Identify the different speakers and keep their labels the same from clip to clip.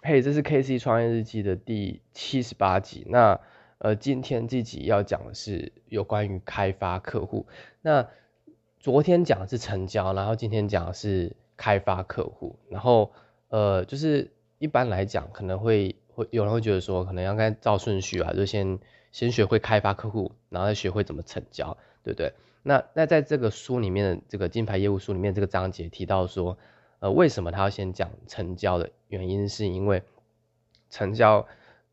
Speaker 1: 嘿，这是 K C 创业日记的第七十八集。那呃，今天这集要讲的是有关于开发客户。那昨天讲的是成交，然后今天讲的是开发客户。然后呃，就是一般来讲，可能会会有人会觉得说，可能要该照顺序啊，就先先学会开发客户，然后再学会怎么成交，对不对？那那在这个书里面的这个金牌业务书里面，这个章节提到说。呃，为什么他要先讲成交的原因？是因为成交，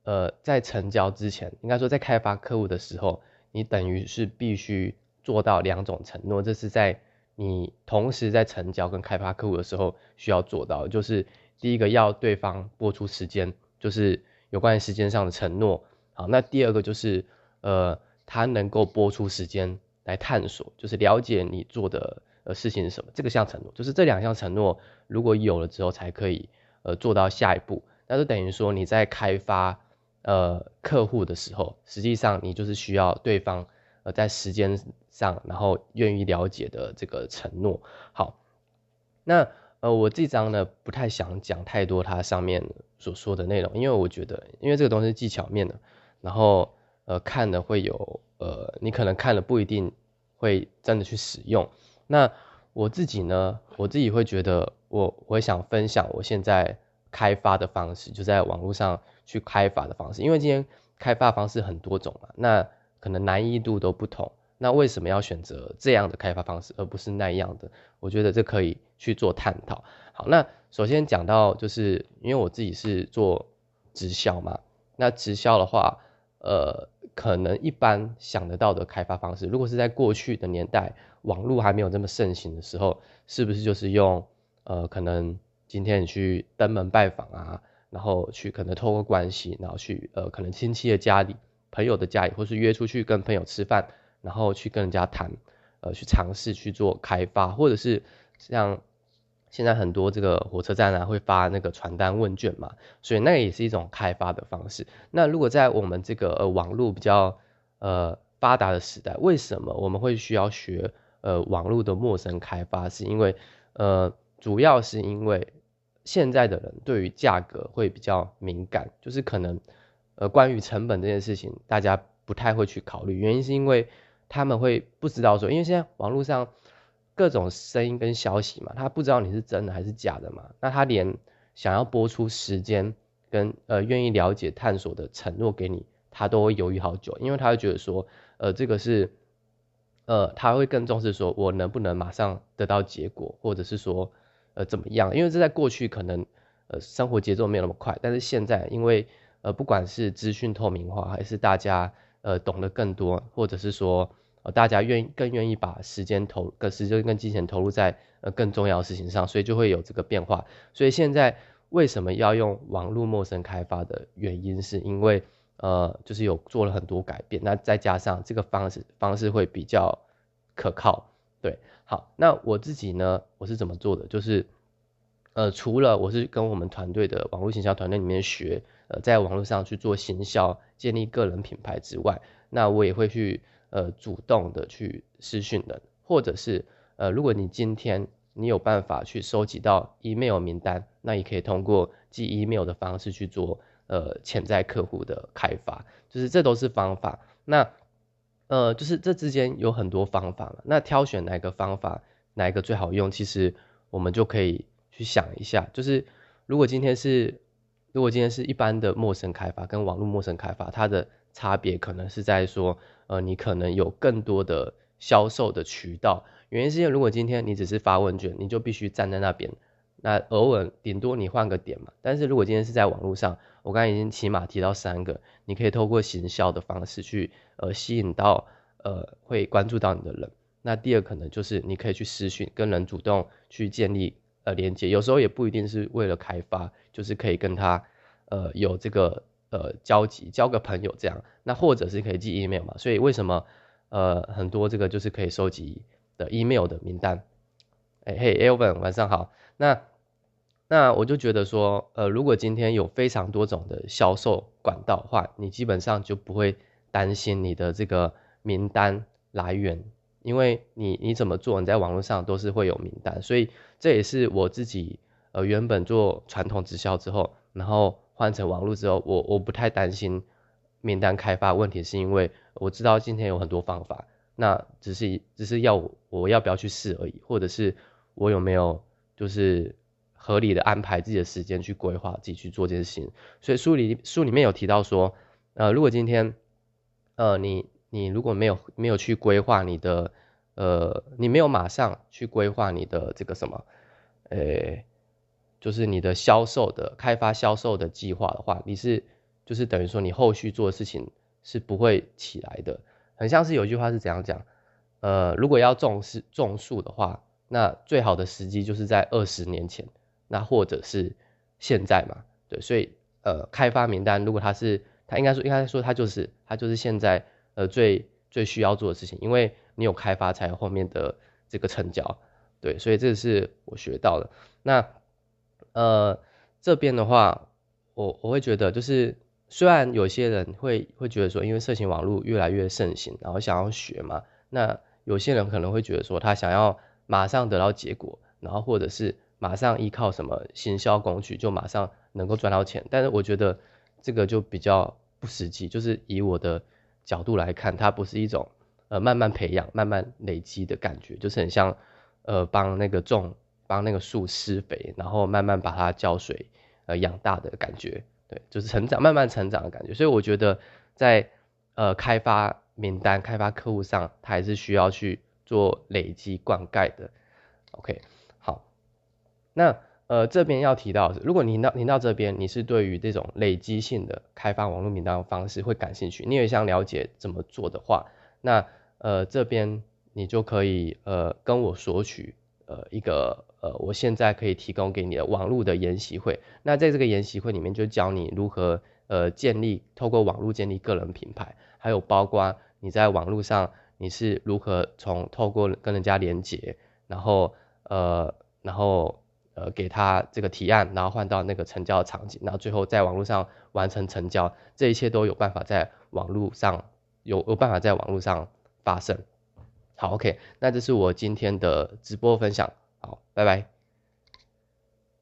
Speaker 1: 呃，在成交之前，应该说在开发客户的时候，你等于是必须做到两种承诺，这是在你同时在成交跟开发客户的时候需要做到，就是第一个要对方播出时间，就是有关于时间上的承诺。好，那第二个就是呃，他能够播出时间来探索，就是了解你做的。呃，事情是什么？这个项承诺，就是这两项承诺，如果有了之后，才可以呃做到下一步。那就等于说你在开发呃客户的时候，实际上你就是需要对方呃在时间上，然后愿意了解的这个承诺。好，那呃我这张呢不太想讲太多它上面所说的内容，因为我觉得，因为这个东西技巧面的，然后呃看的会有呃你可能看了不一定会真的去使用。那我自己呢？我自己会觉得，我我想分享我现在开发的方式，就在网络上去开发的方式。因为今天开发方式很多种嘛，那可能难易度都不同。那为什么要选择这样的开发方式，而不是那样的？我觉得这可以去做探讨。好，那首先讲到，就是因为我自己是做直销嘛，那直销的话，呃。可能一般想得到的开发方式，如果是在过去的年代，网络还没有这么盛行的时候，是不是就是用呃，可能今天你去登门拜访啊，然后去可能透过关系，然后去呃，可能亲戚的家里、朋友的家里，或是约出去跟朋友吃饭，然后去跟人家谈，呃，去尝试去做开发，或者是像。现在很多这个火车站啊会发那个传单问卷嘛，所以那也是一种开发的方式。那如果在我们这个呃网络比较呃发达的时代，为什么我们会需要学呃网络的陌生开发？是因为呃主要是因为现在的人对于价格会比较敏感，就是可能呃关于成本这件事情大家不太会去考虑，原因是因为他们会不知道说，因为现在网络上。各种声音跟消息嘛，他不知道你是真的还是假的嘛，那他连想要播出时间跟呃愿意了解探索的承诺给你，他都会犹豫好久，因为他会觉得说，呃这个是，呃他会更重视说我能不能马上得到结果，或者是说呃怎么样，因为这在过去可能呃生活节奏没有那么快，但是现在因为呃不管是资讯透明化，还是大家呃懂得更多，或者是说。大家愿意更愿意把时间投，跟时间跟金钱投入在呃更重要的事情上，所以就会有这个变化。所以现在为什么要用网络陌生开发的原因，是因为呃，就是有做了很多改变，那再加上这个方式方式会比较可靠。对，好，那我自己呢，我是怎么做的？就是呃，除了我是跟我们团队的网络行销团队里面学，呃，在网络上去做行销，建立个人品牌之外，那我也会去。呃，主动的去私讯人，或者是呃，如果你今天你有办法去收集到 email 名单，那也可以通过寄 email 的方式去做呃潜在客户的开发，就是这都是方法。那呃，就是这之间有很多方法了。那挑选哪个方法，哪一个最好用，其实我们就可以去想一下。就是如果今天是，如果今天是一般的陌生开发跟网络陌生开发，它的差别可能是在说。呃，你可能有更多的销售的渠道，原因是因为如果今天你只是发问卷，你就必须站在那边，那偶尔顶多你换个点嘛。但是如果今天是在网络上，我刚才已经起码提到三个，你可以透过行销的方式去呃吸引到呃会关注到你的人。那第二可能就是你可以去私讯跟人主动去建立呃连接，有时候也不一定是为了开发，就是可以跟他呃有这个。呃，交集交个朋友这样，那或者是可以寄 email 嘛？所以为什么呃很多这个就是可以收集的 email 的名单？哎嘿，Elvin 晚上好。那那我就觉得说，呃，如果今天有非常多种的销售管道的话，你基本上就不会担心你的这个名单来源，因为你你怎么做，你在网络上都是会有名单。所以这也是我自己呃原本做传统直销之后，然后换成网络之后，我我不太担心名单开发问题，是因为我知道今天有很多方法，那只是只是要我要不要去试而已，或者是我有没有就是合理的安排自己的时间去规划自己去做这件事情。所以书里书里面有提到说，呃，如果今天呃你你如果没有没有去规划你的呃你没有马上去规划你的这个什么，呃。就是你的销售的开发销售的计划的话，你是就是等于说你后续做的事情是不会起来的。很像是有一句话是怎样讲，呃，如果要种是种树的话，那最好的时机就是在二十年前，那或者是现在嘛，对，所以呃，开发名单如果它是它应该说应该说它就是它就是现在呃最最需要做的事情，因为你有开发才有后面的这个成交，对，所以这是我学到的。那呃，这边的话，我我会觉得，就是虽然有些人会会觉得说，因为色情网络越来越盛行，然后想要学嘛，那有些人可能会觉得说，他想要马上得到结果，然后或者是马上依靠什么行销工具就马上能够赚到钱，但是我觉得这个就比较不实际，就是以我的角度来看，它不是一种呃慢慢培养、慢慢累积的感觉，就是很像呃帮那个种。帮那个树施肥，然后慢慢把它浇水，呃，养大的感觉，对，就是成长，慢慢成长的感觉。所以我觉得在呃开发名单、开发客户上，它还是需要去做累积灌溉的。OK，好，那呃这边要提到，如果你到你到这边，你是对于这种累积性的开发网络名单的方式会感兴趣，你也想了解怎么做的话，那呃这边你就可以呃跟我索取。呃，一个呃，我现在可以提供给你的网络的研习会，那在这个研习会里面就教你如何呃建立，透过网络建立个人品牌，还有包括你在网络上你是如何从透过跟人家连接，然后呃然后呃给他这个提案，然后换到那个成交场景，然后最后在网络上完成成交，这一切都有办法在网络上有有办法在网络上发生。好，OK，那这是我今天的直播分享，好，拜拜。